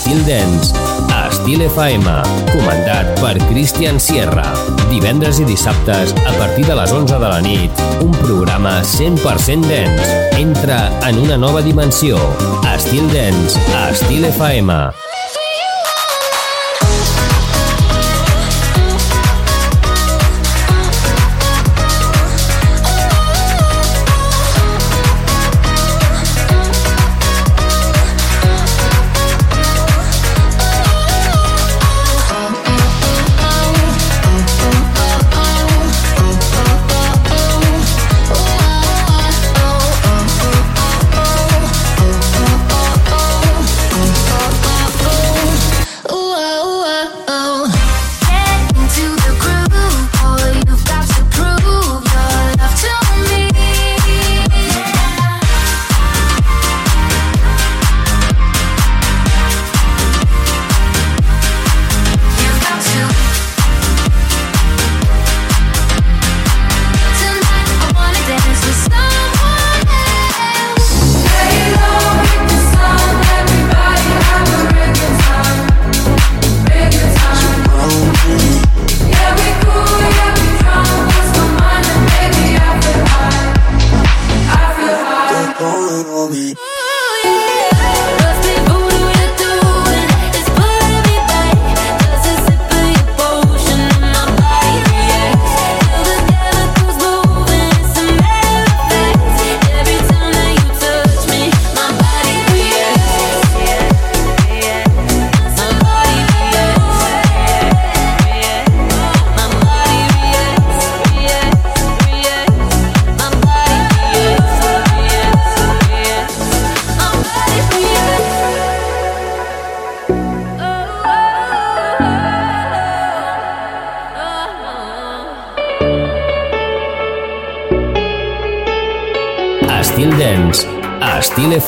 Estil Dance, a Estil FM, comandat per Christian Sierra. Divendres i dissabtes, a partir de les 11 de la nit, un programa 100% dance. Entra en una nova dimensió. Estil Dance, a Estil FM.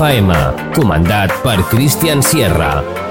FM, comandat per Christian Sierra.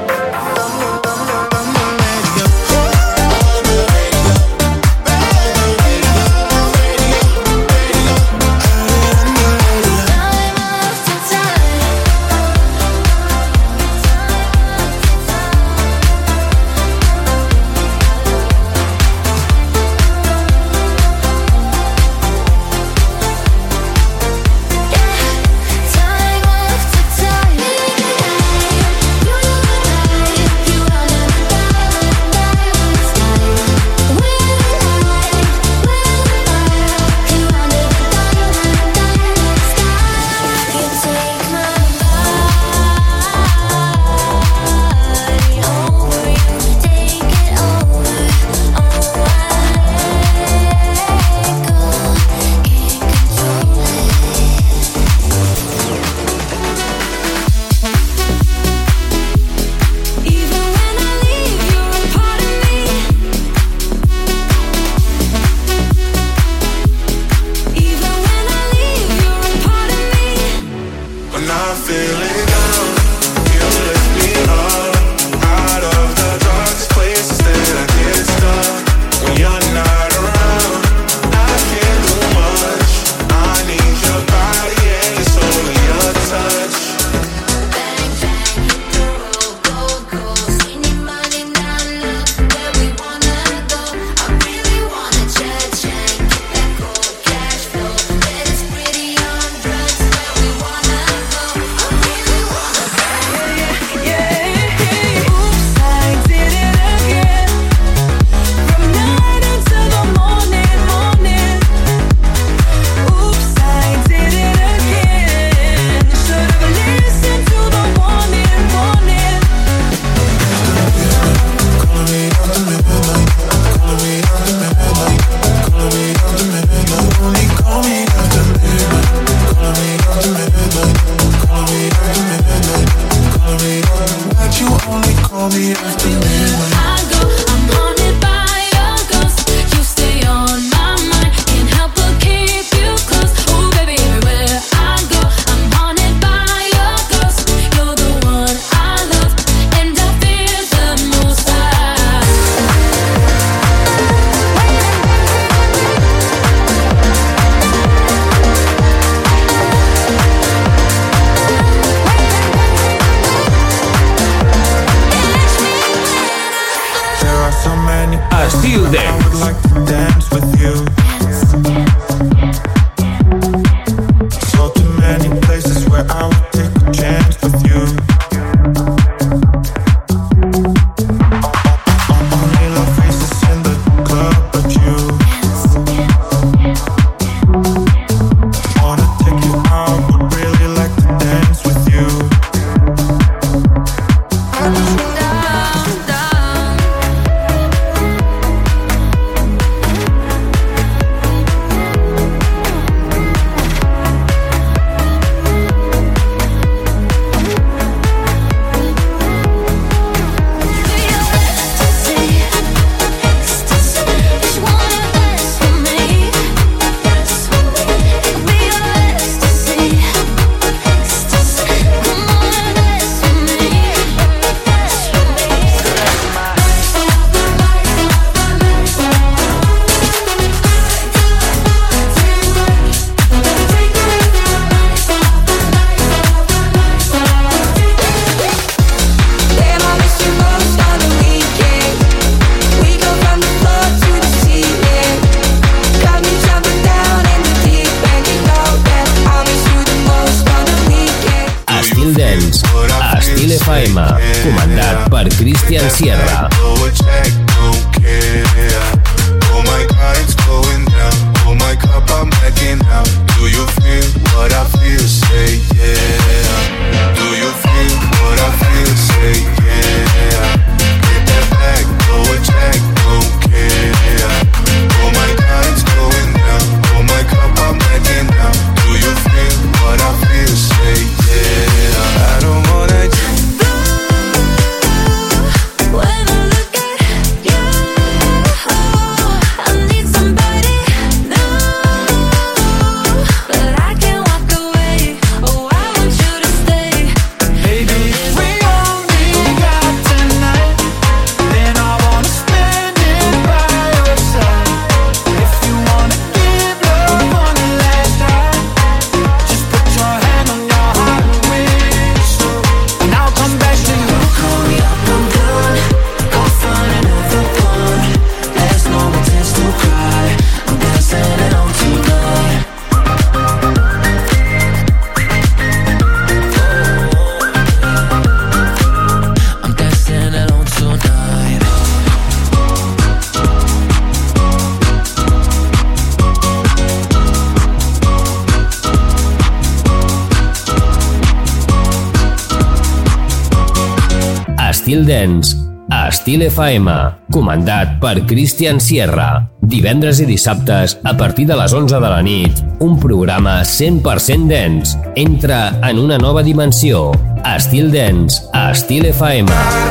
Dance, a Estil FM, comandat per Christian Sierra. Divendres i dissabtes, a partir de les 11 de la nit, un programa 100% dance. Entra en una nova dimensió. Estil Dance, a Estil FM.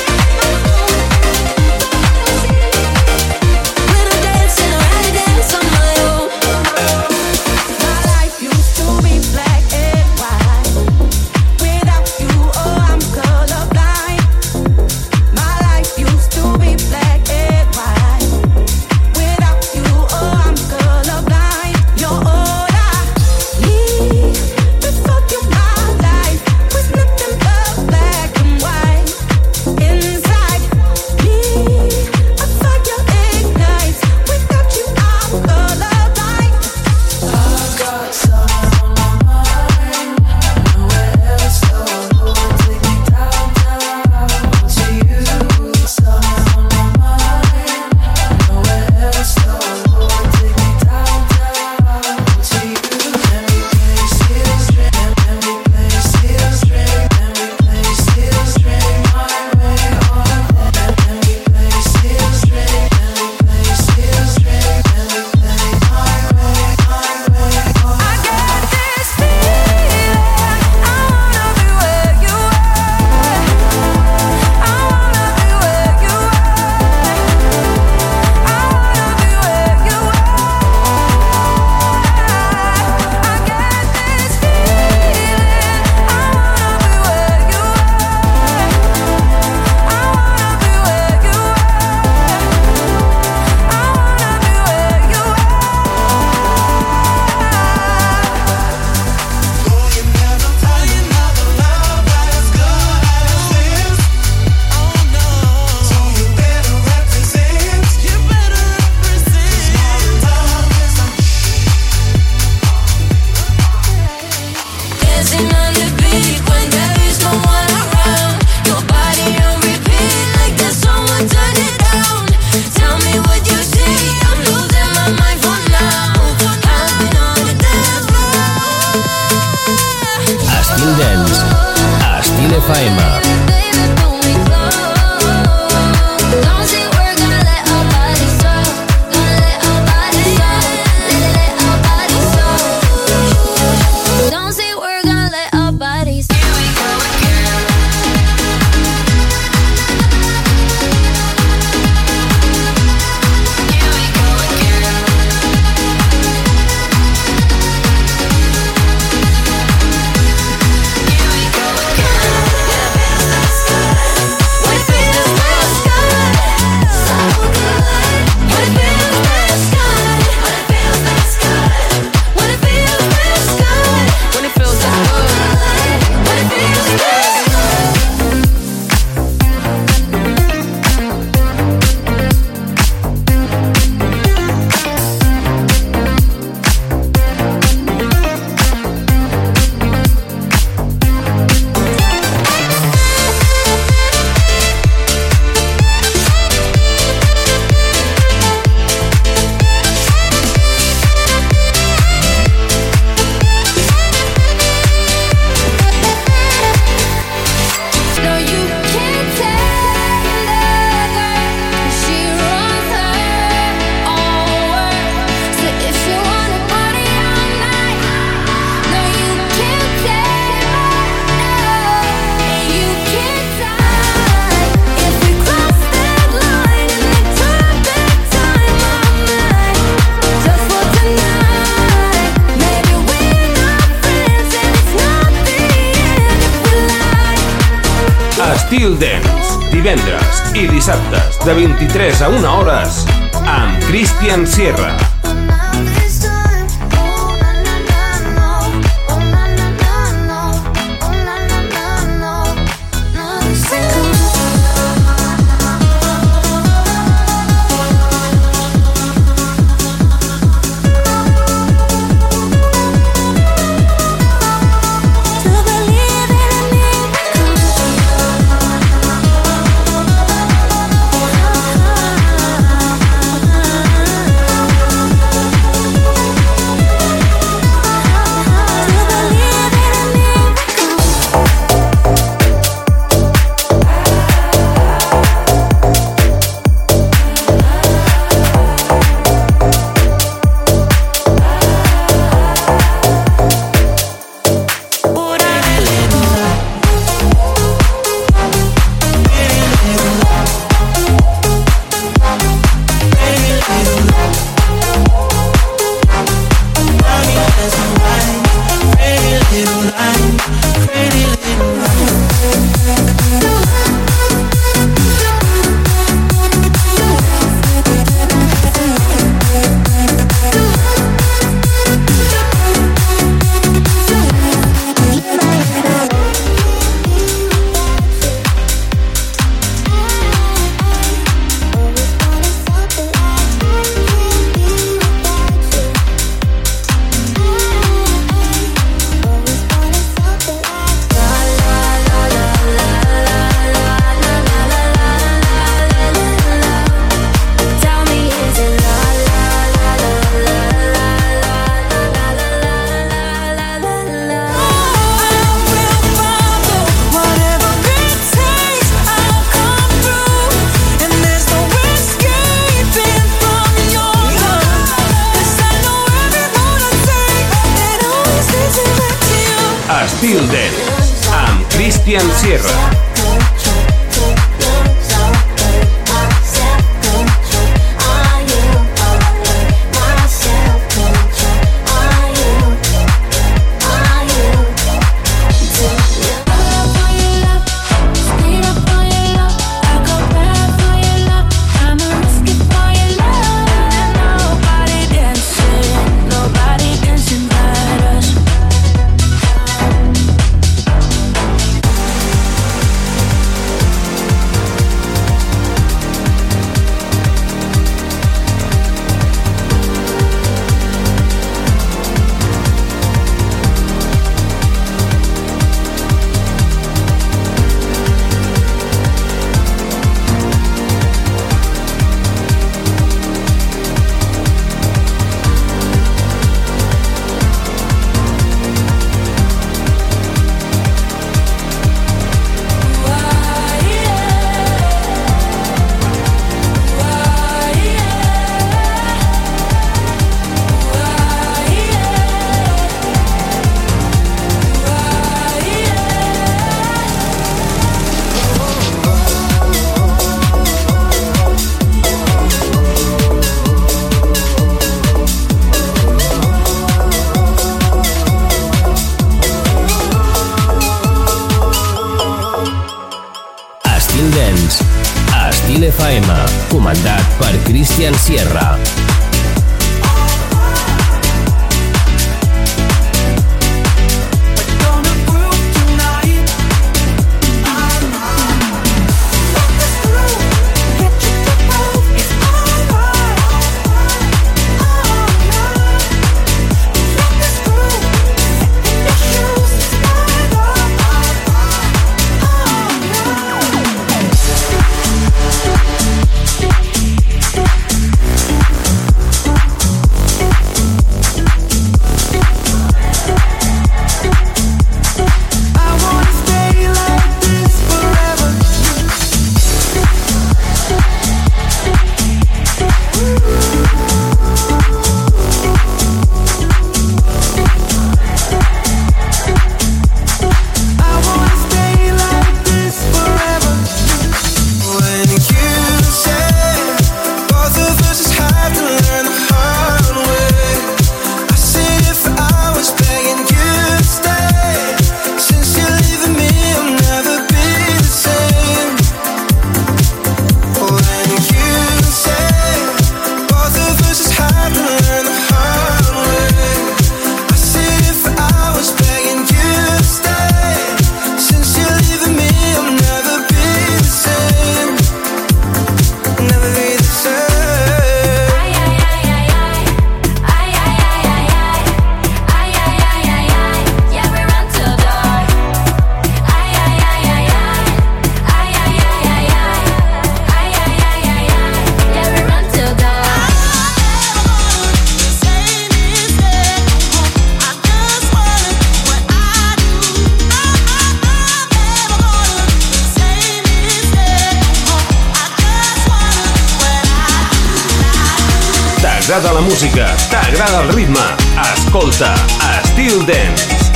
t'agrada el ritme, escolta Estil Dance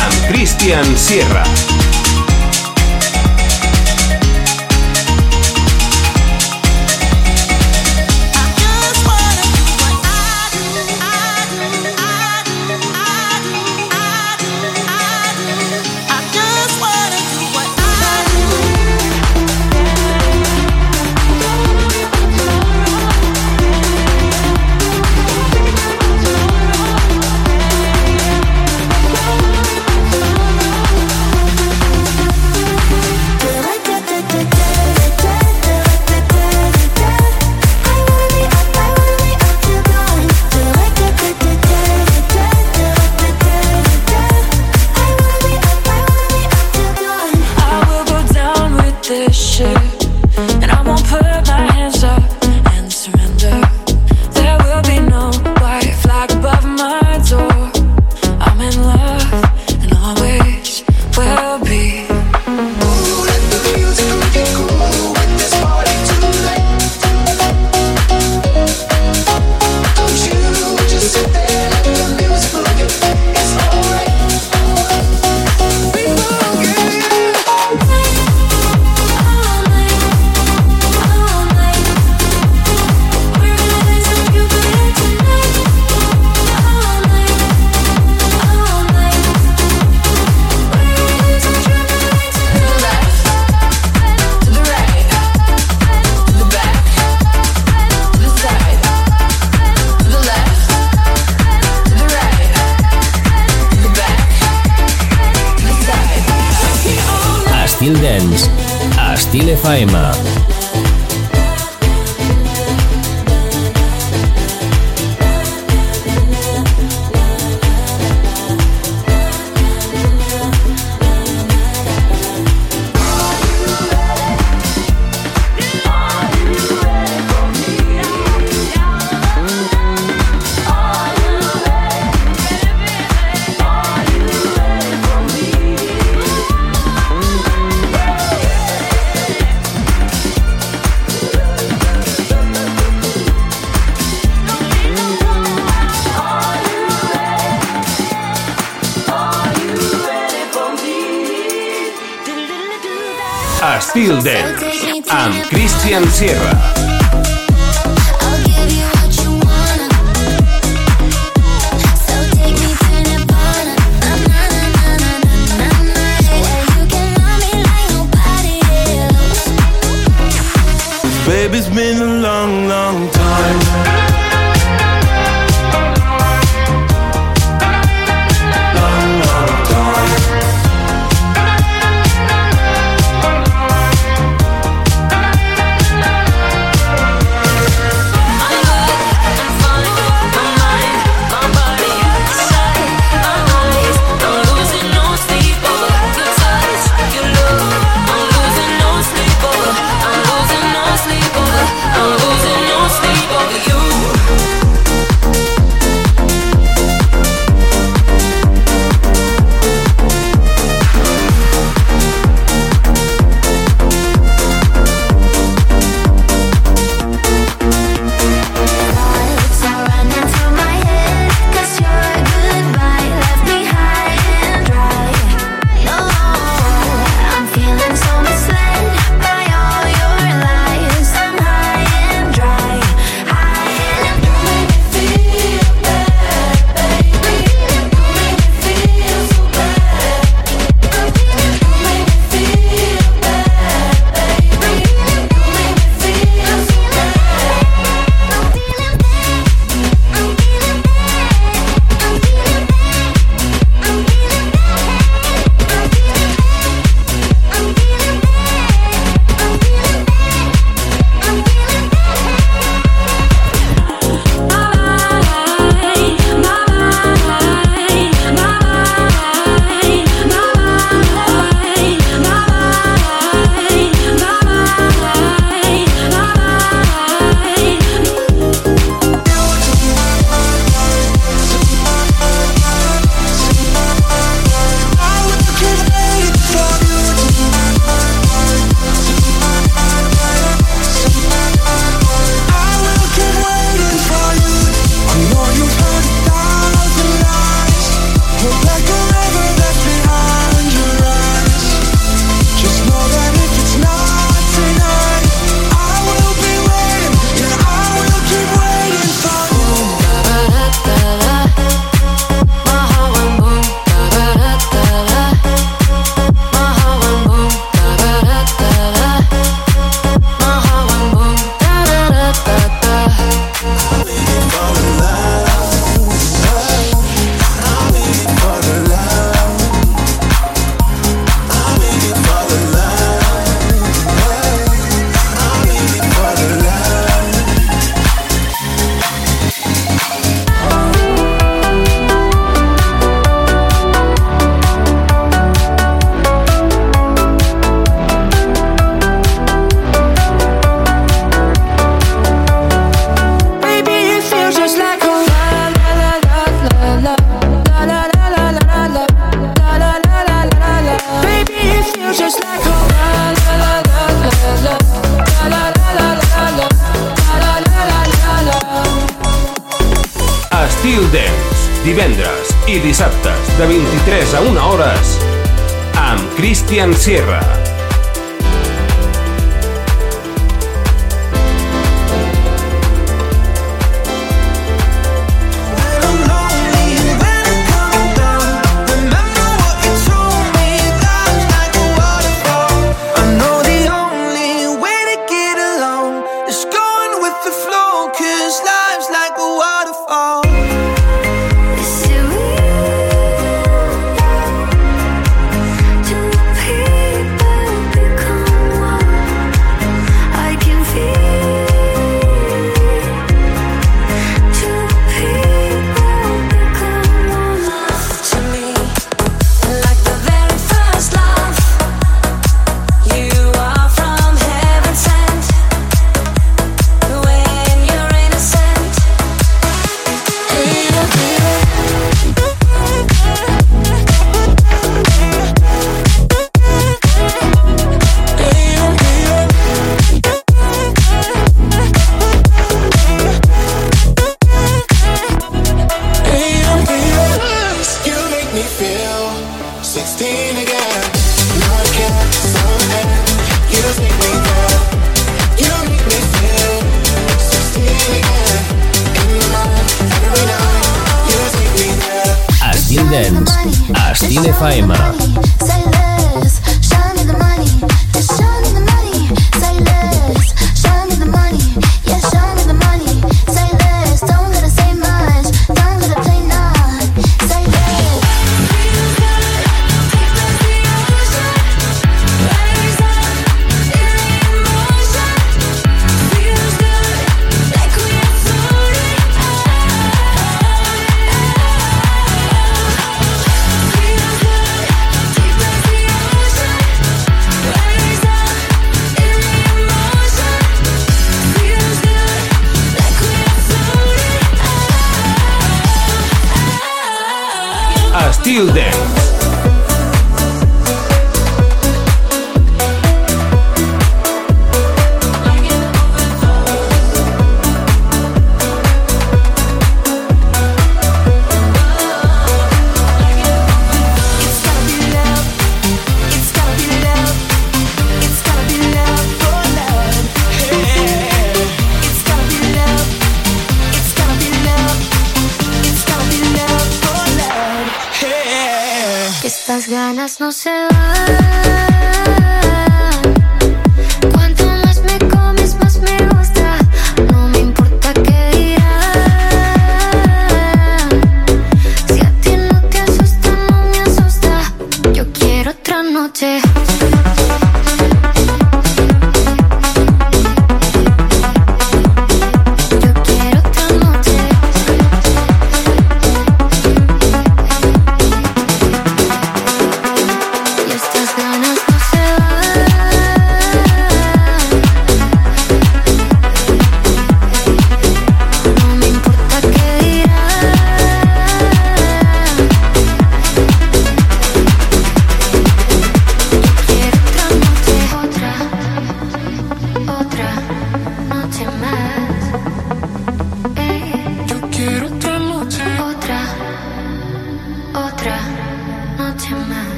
amb Christian Sierra.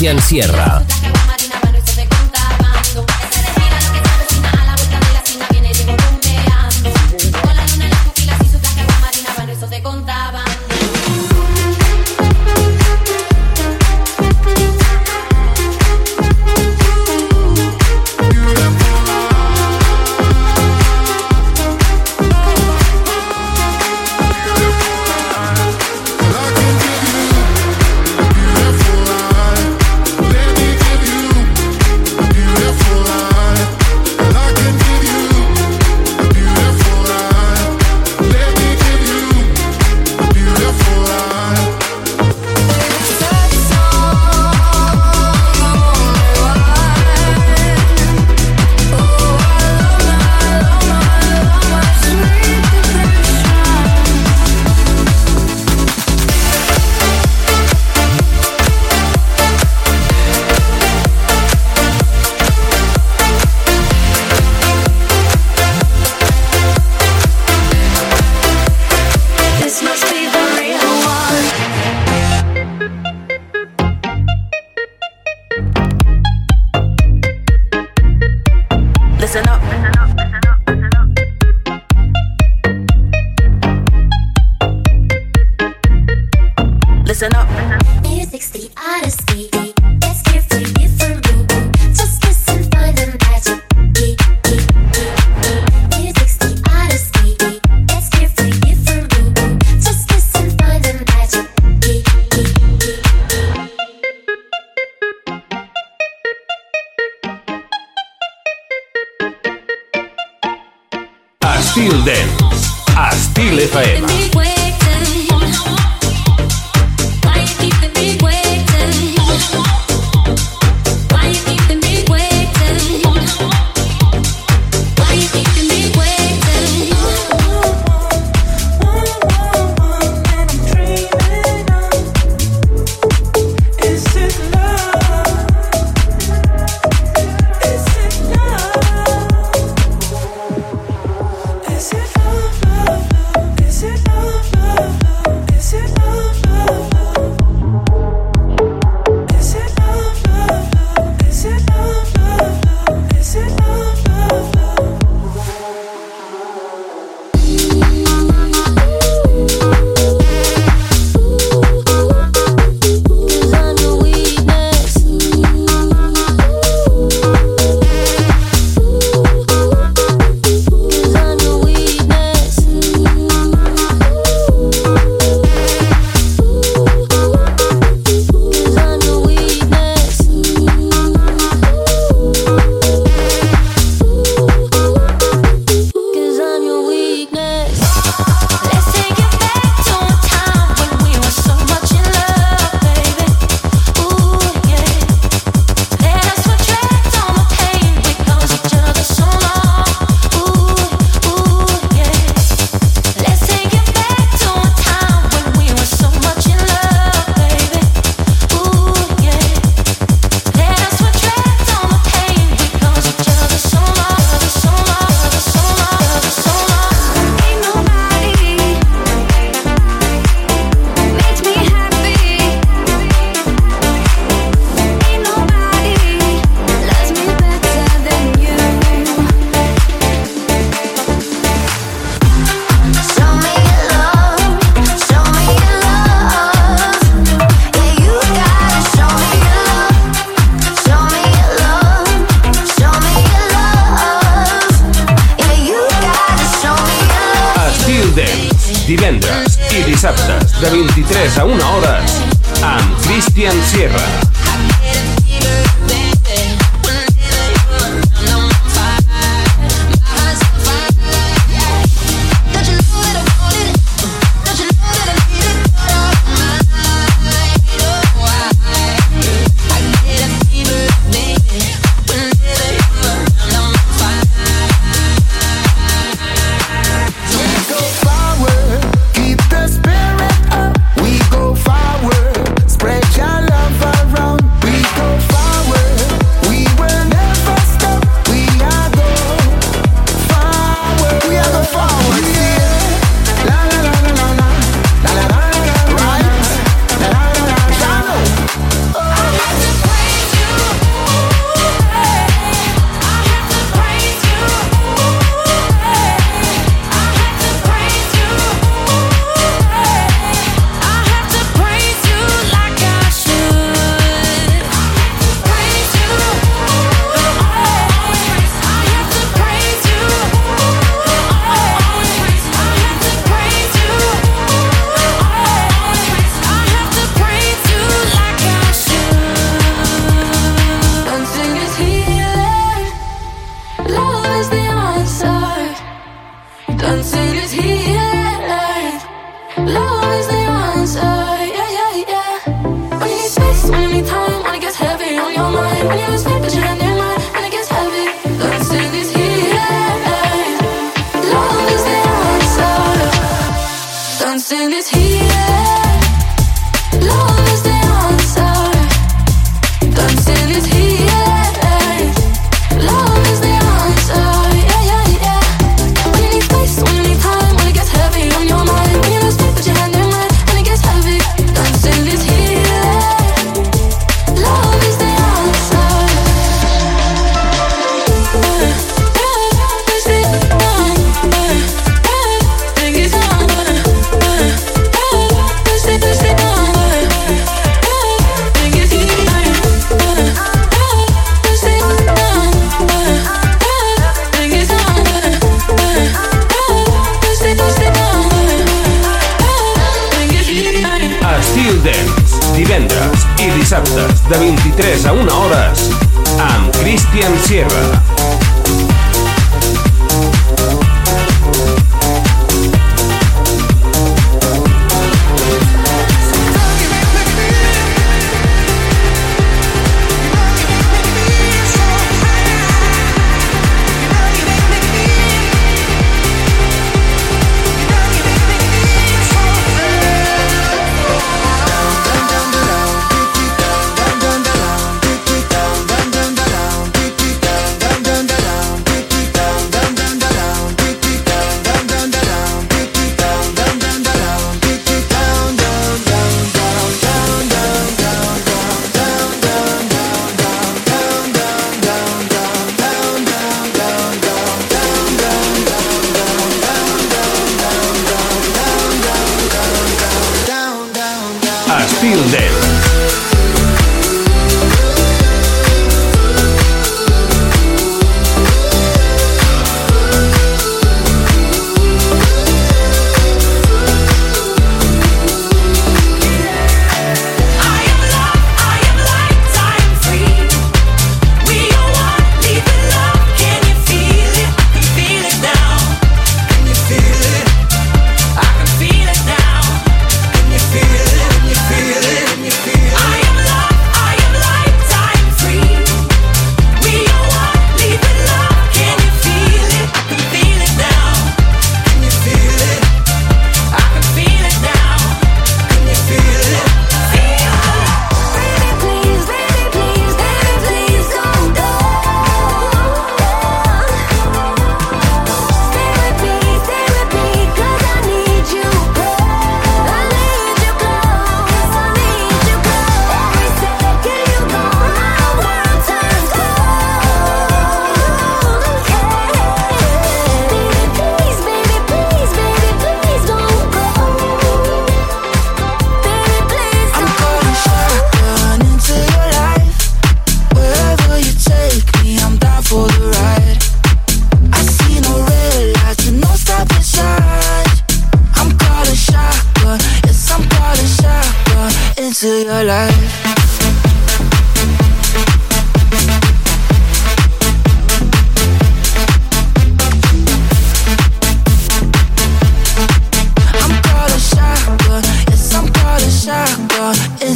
Sierra.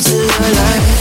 into your life.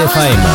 A Estil FM.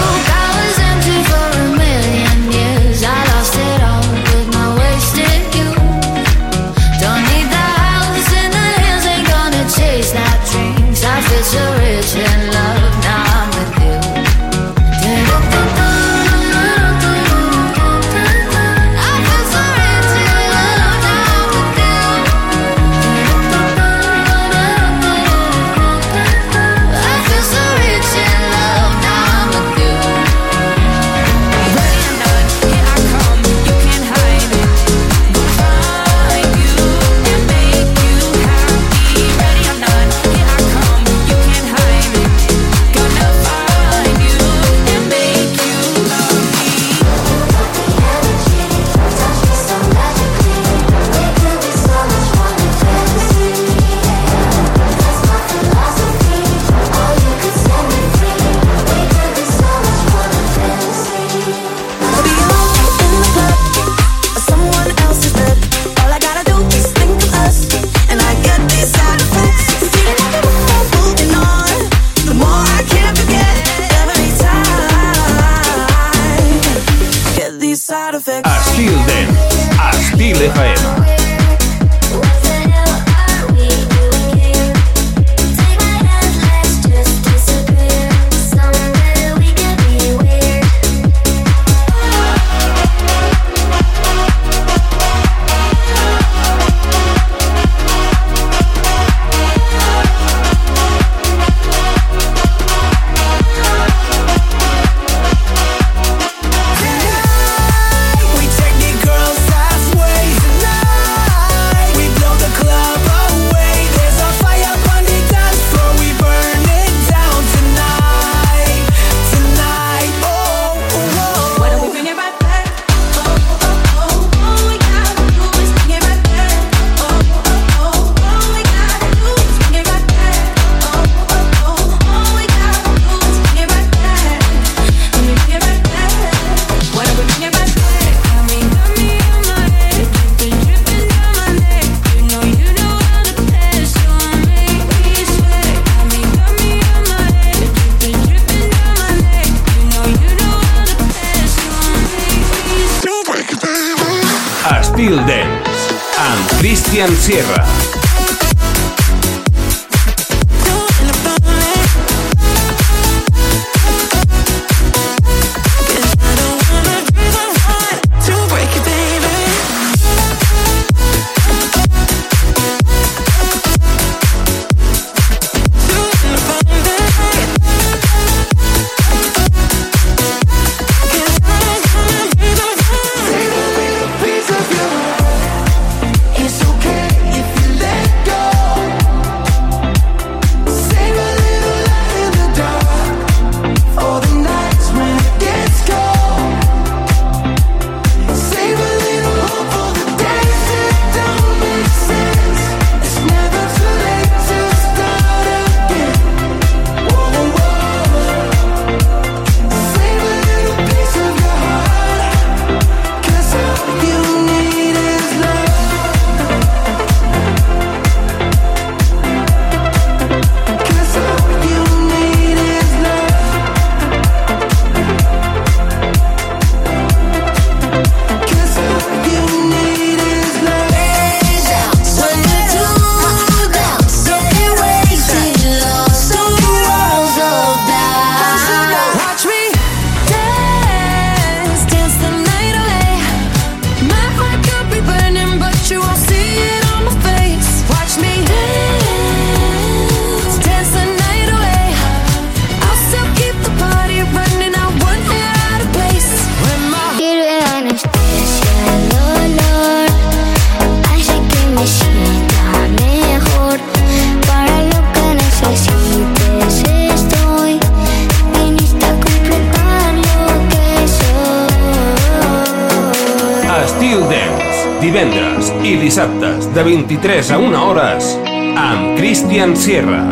De 23 a 1 hores amb Christian Sierra.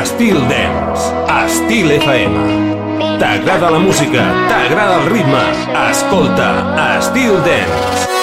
Estil Dance, Estil FM. T'agrada la música, t'agrada el ritme, escolta Estil Dance.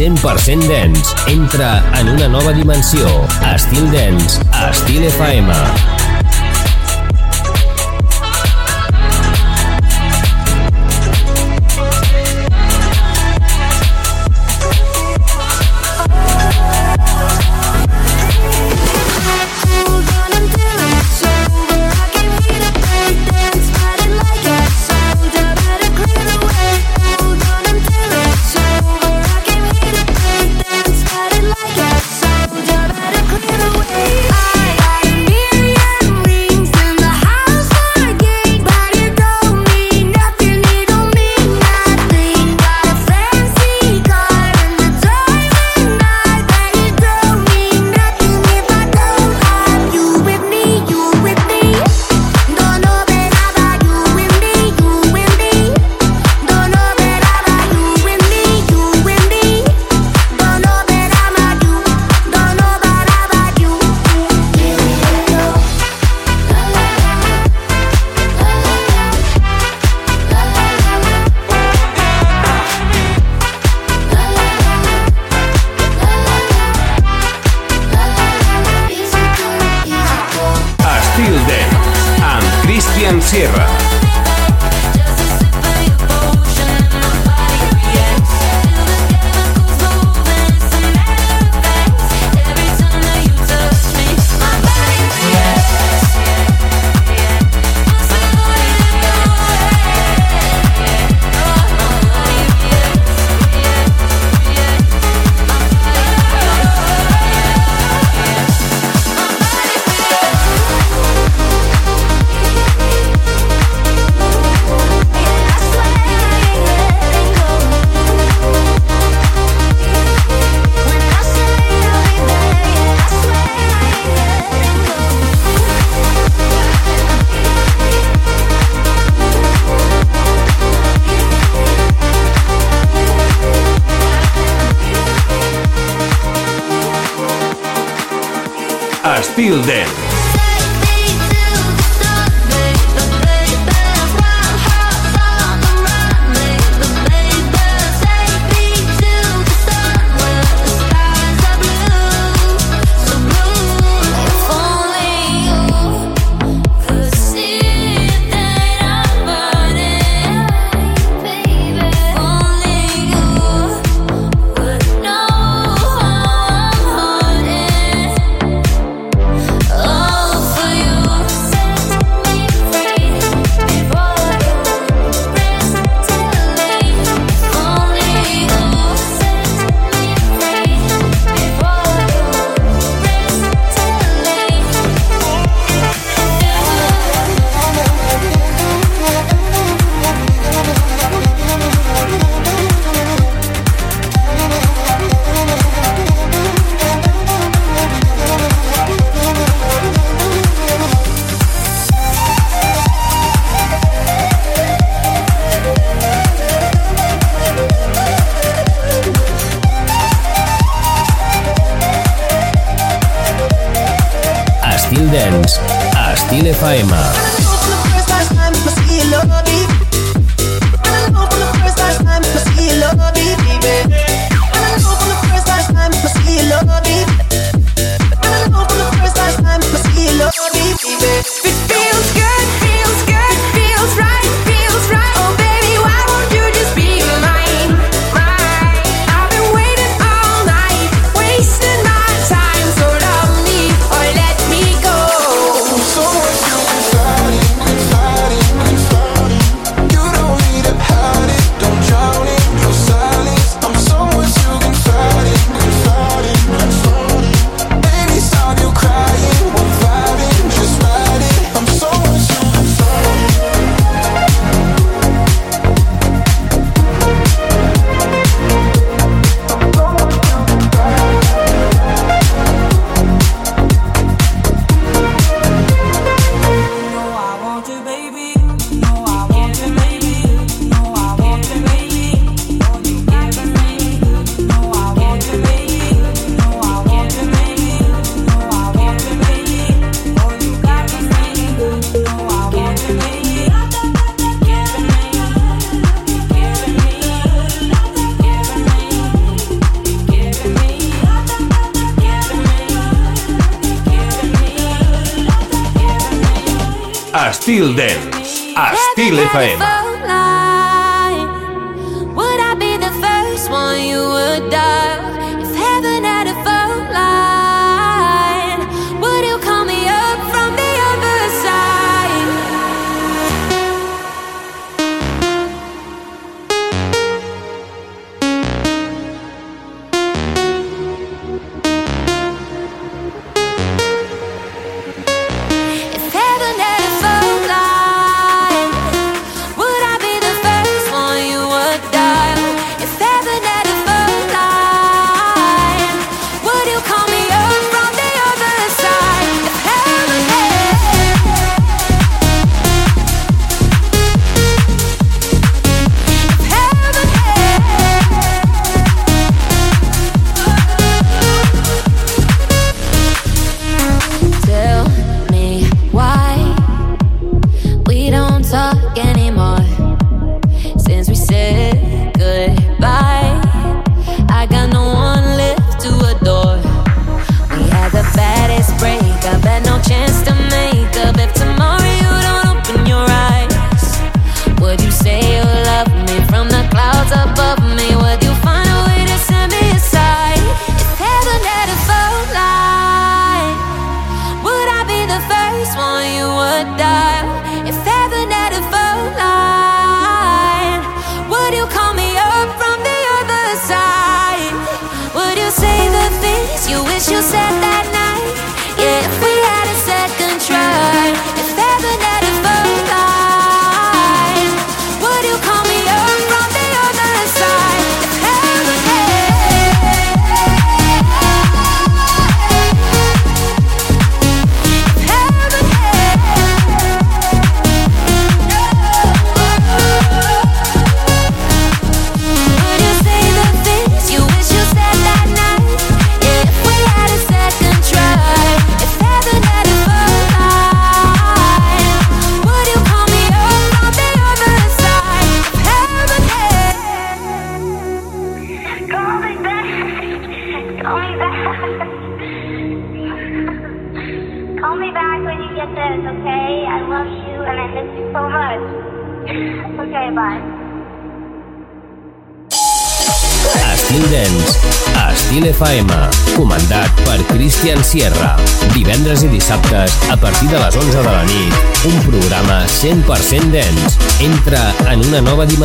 100% dens. entra en una nova dimensió. Estil Dance, Estil FM.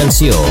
Dens.